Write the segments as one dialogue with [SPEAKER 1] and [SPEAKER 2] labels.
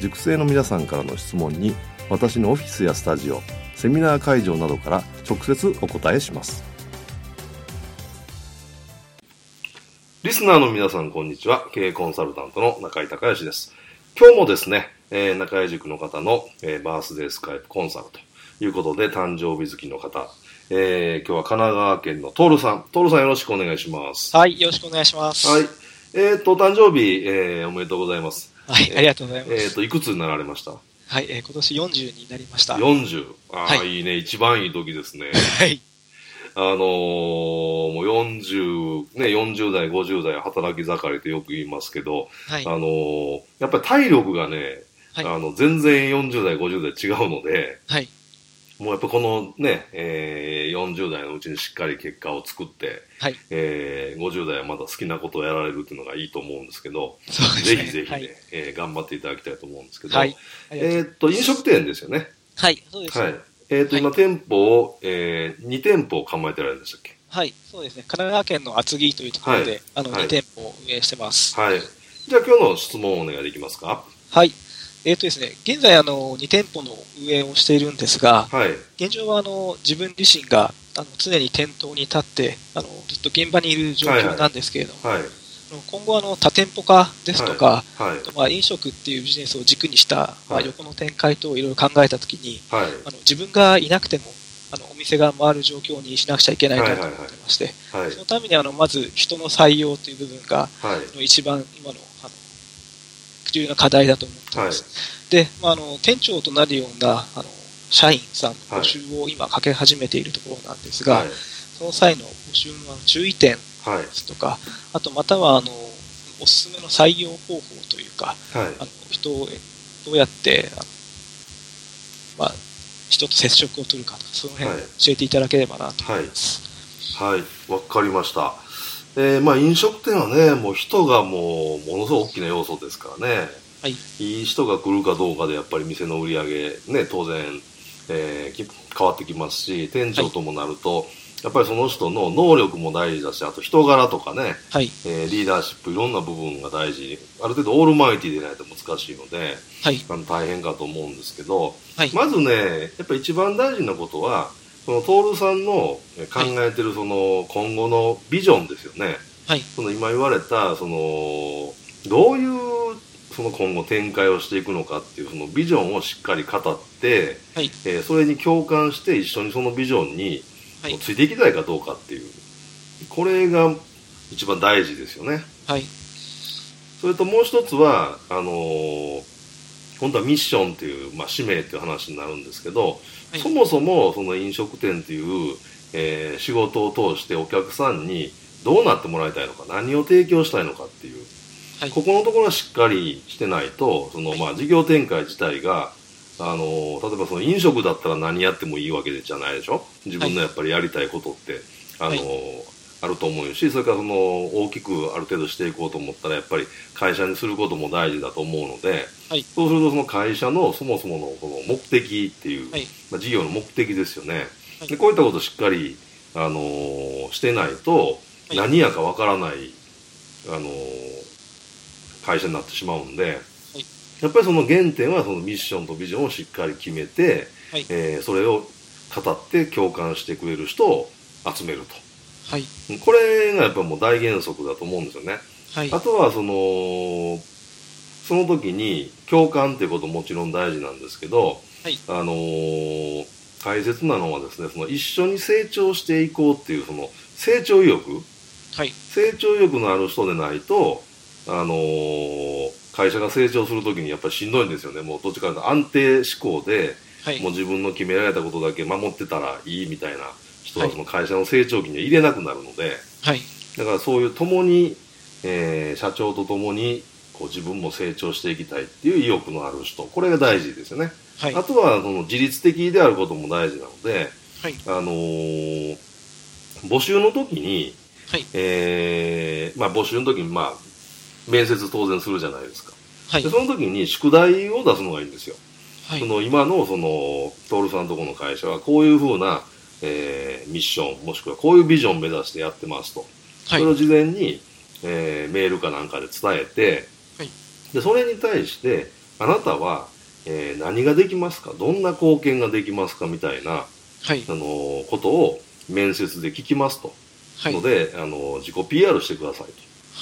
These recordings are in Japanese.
[SPEAKER 1] 塾生の皆さんからの質問に私のオフィスやスタジオセミナー会場などから直接お答えしますリスナーの皆さんこんにちは経営コンサルタントの中井隆義です今日もですね、えー、中井塾の方の、えー、バースデースカイプコンサルということで誕生日月の方えー、今日は神奈川県のトールさん。トールさんよろしくお願いします。
[SPEAKER 2] はい、よろしくお願いします。
[SPEAKER 1] はい。えっ、ー、と、誕生日、えー、おめでとうございます。
[SPEAKER 2] はい、ありがとうございます。
[SPEAKER 1] えっ、ー、と、いくつになられました？
[SPEAKER 2] はい、えー、今年40になりました。
[SPEAKER 1] 40。ああ、はい、いいね。一番いい時ですね。
[SPEAKER 2] はい。
[SPEAKER 1] あのー、もう40、ね、40代、50代、働き盛りってよく言いますけど、はい、あのー、やっぱり体力がね、はい、あの、全然40代、50代違うので、
[SPEAKER 2] はい。
[SPEAKER 1] もうやっぱこのね、えー、40代のうちにしっかり結果を作って、
[SPEAKER 2] はい、
[SPEAKER 1] えー、50代はまだ好きなことをやられるっていうのがいいと思うんですけど、
[SPEAKER 2] ね、
[SPEAKER 1] ぜひぜひね、はい、えー、頑張っていただきたいと思うんですけど、
[SPEAKER 2] はい、
[SPEAKER 1] えー、っと、飲食店ですよね。
[SPEAKER 2] はい、そうです。
[SPEAKER 1] はい。えー、っと、今店舗を、えー、2店舗構えてられるんでしたっけ？
[SPEAKER 2] はい、そうですね。神奈川県の厚木というところで、はい、あの、2店舗を運営してます。
[SPEAKER 1] はい。じゃあ今日の質問をお願いできますか？
[SPEAKER 2] はい。えっ、ー、とですね、現在あの2店舗の運営をしているんですが、
[SPEAKER 1] はい、
[SPEAKER 2] 現状はあの自分自身があの常に店頭に立ってあのずっと現場にいる状況なんですけれども、
[SPEAKER 1] はい。はい、
[SPEAKER 2] 今後あの多店舗化ですとか、
[SPEAKER 1] はい、
[SPEAKER 2] まあ、飲食っていうビジネスを軸にした、まあ、横の展開といろいろ考えたときに、あの自分がいなくてもあのお店が回る状況にしなくちゃいけないなと思ってまして、そのためにあのまず人の採用という部分が、の一番今の重要な課題だと思ってます。で、まあ、あの店長となるようなあの社員さんの募集を今かけ始めているところなんですが、はい、その際の募集の注意点ですとか、はい、あとまたはあのおすすめの採用方法というか、
[SPEAKER 1] はい、
[SPEAKER 2] あの人をどうやってまあ、人と接触を取るかとか、その辺教えていただければなと思います。
[SPEAKER 1] はい、わ、かりました。えー、まあ飲食店はね、もう人がもうものすごく大きな要素ですからね。
[SPEAKER 2] はい、
[SPEAKER 1] いい人が来るかどうかでやっぱり店の売り上げ、ね、当然、えー、変わってきますし、店長ともなると、はい、やっぱりその人の能力も大事だし、あと人柄とかね、
[SPEAKER 2] はい、
[SPEAKER 1] えー、リーダーシップ、いろんな部分が大事。ある程度オールマイティでないと難しいので、
[SPEAKER 2] はい、
[SPEAKER 1] あの大変かと思うんですけど、
[SPEAKER 2] はい、
[SPEAKER 1] まずね、やっぱり一番大事なことは、その徹さんの考えてるその今後のビジョンですよね。
[SPEAKER 2] はい、
[SPEAKER 1] その今言われたそのどういうその今後展開をしていくのかっていうそのビジョンをしっかり語って、
[SPEAKER 2] はい、
[SPEAKER 1] えー、それに共感して一緒にそのビジョンについていきたいかどうかっていう、これが一番大事ですよね。
[SPEAKER 2] はい、
[SPEAKER 1] それともう一つはあのー、本当はミッションっていう、まあ、使命っていう話になるんですけど、はい、そもそもその飲食店っていう、えー、仕事を通してお客さんにどうなってもらいたいのか何を提供したいのかっていう、はい、ここのところはしっかりしてないとその、まあ、事業展開自体があの例えばその飲食だったら何やってもいいわけじゃないでしょ？自分のやっぱりやりたいことって、あの、あると思うしそれからその大きくある程度していこうと思ったらやっぱり会社にすることも大事だと思うので、
[SPEAKER 2] はい、
[SPEAKER 1] そうするとその会社のそもそものこの目的っていう、
[SPEAKER 2] はい、
[SPEAKER 1] まあ、事業の目的ですよね、でこういったことをしっかり、あのしてないと何やかわからない、あの会社になってしまうんで、やっぱりその原点はそのミッションとビジョンをしっかり決めて、
[SPEAKER 2] はい、
[SPEAKER 1] えー、それを語って共感してくれる人を集めると、
[SPEAKER 2] はい、
[SPEAKER 1] これがやっぱもう大原則だと思うんですよね、
[SPEAKER 2] はい、
[SPEAKER 1] あとはそのその時に共感っていうことももちろん大事なんですけど、
[SPEAKER 2] はい、
[SPEAKER 1] あのー、大切なのはですねその一緒に成長していこうっていうその成長意欲、
[SPEAKER 2] はい、
[SPEAKER 1] 成長意欲のある人でないと、あのー、会社が成長する時にやっぱりしんどいんですよね。もうどっちかというと安定志向で、はい、もう自分の決められたことだけ守ってたらいいみたいな人はその会社の成長期には入れなくなるので、
[SPEAKER 2] はい、
[SPEAKER 1] だからそういう共に、えー、社長と共にこう自分も成長していきたいっていう意欲のある人これが大事ですよね、はい、あとはその自律的であることも大事なので、
[SPEAKER 2] はい、
[SPEAKER 1] あのー、募集の時に、
[SPEAKER 2] はい、
[SPEAKER 1] えー、まあ、募集の時に、まあ、面接当然するじゃないですか、
[SPEAKER 2] はい、
[SPEAKER 1] でその時に宿題を出すのがいいんですよ、
[SPEAKER 2] はい、
[SPEAKER 1] その今のその徹さんとこの会社はこういうふうな、えー、ミッションもしくはこういうビジョンを目指してやってますと、それを事前に、えー、メールかなんかで伝えて、でそれに対してあなたは、えー、何ができますか？どんな貢献ができますか？みたいな、
[SPEAKER 2] はい、
[SPEAKER 1] あのことを面接で聞きますと、
[SPEAKER 2] はい、
[SPEAKER 1] のであの自己 PR してください
[SPEAKER 2] と、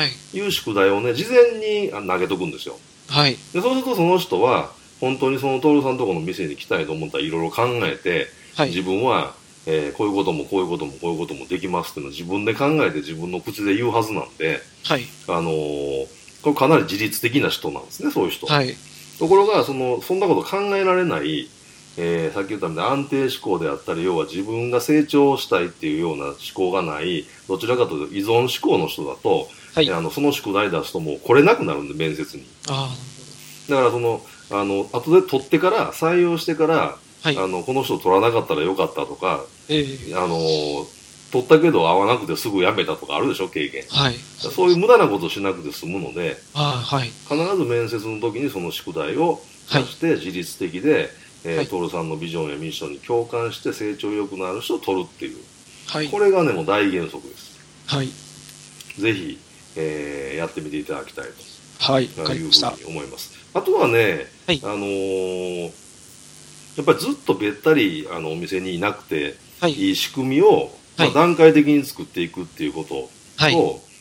[SPEAKER 2] はい、
[SPEAKER 1] いう宿題をね事前に投げとくんですよ、
[SPEAKER 2] はい、
[SPEAKER 1] でそうするとその人は本当にその徹さんのところの店に来たいと思ったらいろいろ考えて、
[SPEAKER 2] はい、
[SPEAKER 1] 自分は、えー、こういうこともこういうこともこういうこともできますっていうのを自分で考えて自分の口で言うはずなんで、
[SPEAKER 2] はい、
[SPEAKER 1] あのーこれかなり自律的な人なんですね、そういう人。
[SPEAKER 2] はい、
[SPEAKER 1] ところが、その、そんなこと考えられない、えー、さっき言ったみたいに安定志向であったり、要は自分が成長したいっていうような思考がない、どちらかというと依存志向の人だと、
[SPEAKER 2] はい、
[SPEAKER 1] あのその宿題出すともう来れなくなるんで、面接に。
[SPEAKER 2] あ
[SPEAKER 1] だからその、あの、後で取ってから、採用してから、
[SPEAKER 2] はい、
[SPEAKER 1] あの、この人取らなかったらよかったとか、
[SPEAKER 2] えー、
[SPEAKER 1] あの、取ったけど合わなくてすぐ辞めたとかあるでしょ、経験。
[SPEAKER 2] はい。
[SPEAKER 1] そういう無駄なことしなくて済むので、
[SPEAKER 2] あはい。
[SPEAKER 1] 必ず面接の時にその宿題を出して自律的で、はい、えー、トールさんのビジョンやミッションに共感して成長意欲のある人を取るっていう。
[SPEAKER 2] はい。
[SPEAKER 1] これがね、もう大原則です。
[SPEAKER 2] はい。
[SPEAKER 1] ぜひ、えー、やってみていただきたい
[SPEAKER 2] と。はい。
[SPEAKER 1] わかりました。思います。あとはね、
[SPEAKER 2] はい、
[SPEAKER 1] あのー、やっぱりずっとべったりあのお店にいなくて、
[SPEAKER 2] はい、
[SPEAKER 1] いい仕組みをまあ、段階的に作っていくっていうことと、
[SPEAKER 2] はい、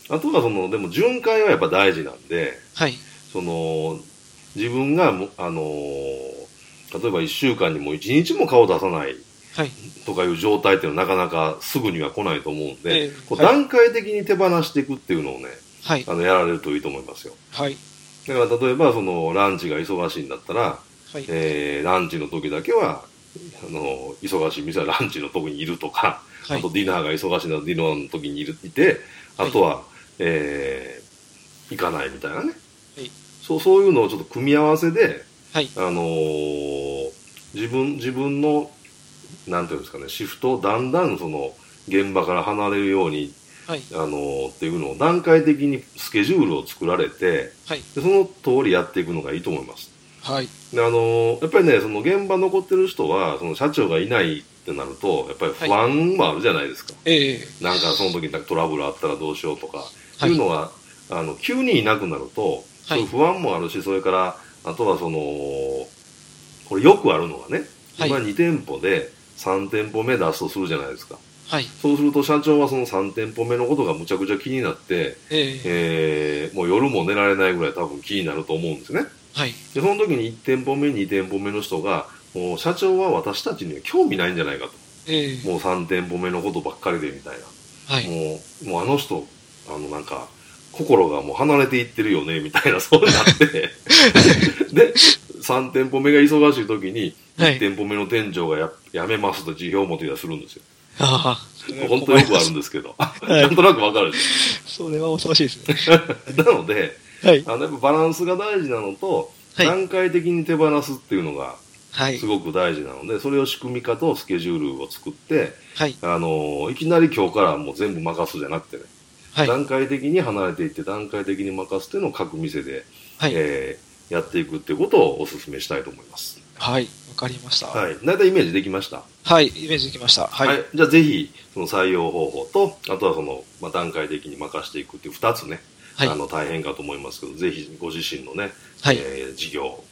[SPEAKER 1] あとはそのでも巡回はやっぱ大事なんで、
[SPEAKER 2] はい、
[SPEAKER 1] その自分がもあの例えば1週間にも1日も顔出さないとかいう状態っていうのはなかなかすぐには来ないと思うんで、
[SPEAKER 2] えー、
[SPEAKER 1] こう段階的に手放していくっていうのをね、
[SPEAKER 2] はい、
[SPEAKER 1] あのやられるといいと思いますよ。
[SPEAKER 2] はい、
[SPEAKER 1] だから例えばそのランチが忙しいんだったら、
[SPEAKER 2] はい。
[SPEAKER 1] えー、ランチの時だけはあの忙しい店はランチの時にいるとか、はい、あとディナーが忙しいのディナーの時にいるいて、あとは、はい、えー、行かないみたいなね、
[SPEAKER 2] はい、
[SPEAKER 1] そうそういうのをちょっと組み合わせで、
[SPEAKER 2] はい。
[SPEAKER 1] あのー、自分自分のなんていうんですかねシフトをだんだんその現場から離れるように、
[SPEAKER 2] はい。
[SPEAKER 1] あのー、っていうのを段階的にスケジュールを作られて、
[SPEAKER 2] はい、
[SPEAKER 1] でその通りやっていくのがいいと思います。
[SPEAKER 2] はい、
[SPEAKER 1] であのー、やっぱりねその現場残ってる人はその社長がいないってなるとやっぱり不安もあるじゃないですか、
[SPEAKER 2] はい、え
[SPEAKER 1] え。なんかその時にトラブルあったらどうしようとか、はい、いうのはあの急にいなくなると、そういう不安もあるしそれからあとはそのこれよくあるのがね、今2店舗で3店舗目出すとするじゃないですか、
[SPEAKER 2] はい、
[SPEAKER 1] そうすると社長はその3店舗目のことがむちゃくちゃ気になって、
[SPEAKER 2] え。
[SPEAKER 1] えー、もう夜も寝られないぐらい多分気になると思うんですね、
[SPEAKER 2] はい、
[SPEAKER 1] でその時に1店舗目2店舗目の人がもう社長は私たちには興味ないんじゃないかと、
[SPEAKER 2] えー、
[SPEAKER 1] もう3店舗目のことばっかりでみたいな、
[SPEAKER 2] はい、
[SPEAKER 1] もうもうあの人あのなんか心がもう離れていってるよねみたいなそうなって。で3店舗目が忙しい時に1店舗目の店長がややめますと辞表を持ってきたりするんですよ。
[SPEAKER 2] あ
[SPEAKER 1] あ。本当よくあるんですけど、はい、なんとなくわかる。
[SPEAKER 2] それは恐ろしいですね。
[SPEAKER 1] なので、
[SPEAKER 2] はい、
[SPEAKER 1] あのやっぱバランスが大事なのと、はい、段階的に手放すっていうのがすごく大事なので、それを仕組み化とスケジュールを作って、
[SPEAKER 2] はい、
[SPEAKER 1] あのいきなり今日からもう全部任すじゃなくてね、
[SPEAKER 2] はい、
[SPEAKER 1] 段階的に離れていって段階的に任すっていうのを各店で、
[SPEAKER 2] はい、
[SPEAKER 1] えー、やっていくっていうことをお勧めしたいと思います。
[SPEAKER 2] はい。わかりました。
[SPEAKER 1] はい。大体イメージできました？
[SPEAKER 2] はい。イメージできました。はい、はい、
[SPEAKER 1] じゃあぜひその採用方法とあとはその、まあ、段階的に任していくっていう2つね、
[SPEAKER 2] はい、
[SPEAKER 1] あの大変かと思いますけどぜひご自身のね、
[SPEAKER 2] はい。
[SPEAKER 1] えー、事業を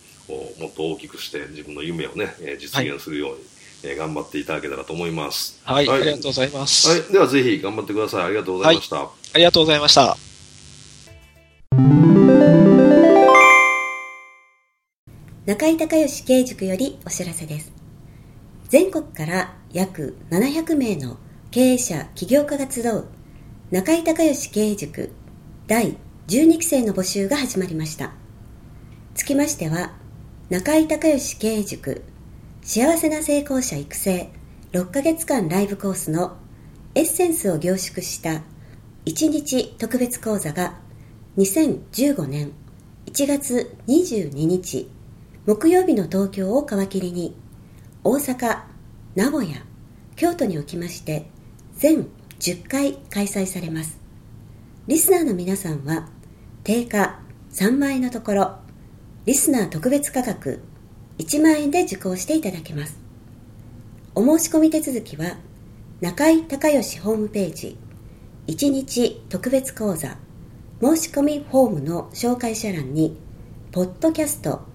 [SPEAKER 1] もっと大きくして自分の夢をね、えー、実現するように、えー、頑張っていただけたらと思います。
[SPEAKER 2] はい、はい、ありがとうございます、
[SPEAKER 1] はい、ではぜひ頑張ってください。ありがとうございました、
[SPEAKER 2] ありがとうございました。
[SPEAKER 3] 中井隆義経営塾よりお知らせです。全国から約700名の経営者、起業家が集う中井隆義経営塾第12期生の募集が始まりました。つきましては、中井隆義経営塾幸せな成功者育成6ヶ月間ライブコースのエッセンスを凝縮した1日特別講座が2015年1月22日木曜日の東京を皮切りに大阪、名古屋、京都におきまして全10回開催されます。リスナーの皆さんは定価3万円のところリスナー特別価格1万円で受講していただけます。お申し込み手続きは中井隆義ホームページ1日特別講座申し込みフォームの紹介者欄にポッドキャスト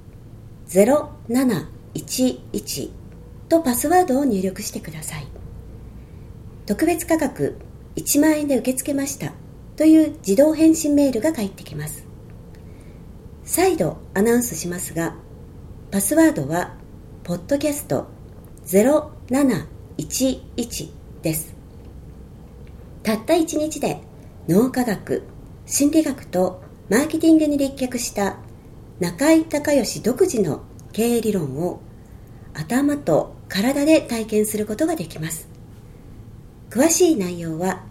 [SPEAKER 3] 0711とパスワードを入力してください。特別価格1万円で受け付けましたという自動返信メールが返ってきます。再度アナウンスしますが、パスワードは、ポッドキャスト0711です。たった1日で脳科学、心理学とマーケティングに立脚した中井隆義独自の経営理論を頭と体で体験することができます詳しい内容は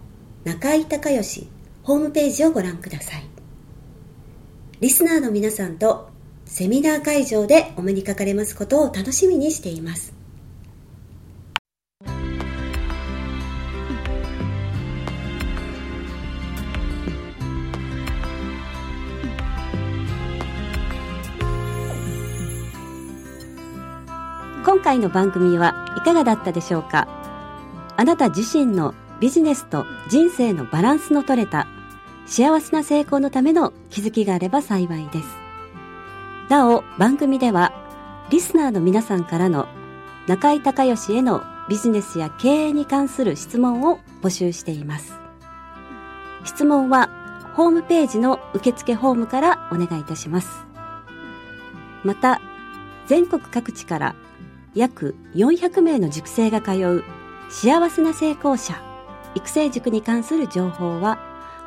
[SPEAKER 3] 中井隆義ホームページをご覧ください。リスナーの皆さんとセミナー会場でお目にかかれますことを楽しみにしています。今回の番組はいかがだったでしょうか？あなた自身のビジネスと人生のバランスの取れた幸せな成功のための気づきがあれば幸いです。なお、番組ではリスナーの皆さんからの中井隆義へのビジネスや経営に関する質問を募集しています。質問はホームページの受付フォームからお願いいたします。また、全国各地から約400名の塾生が通う幸せな成功者育成塾に関する情報は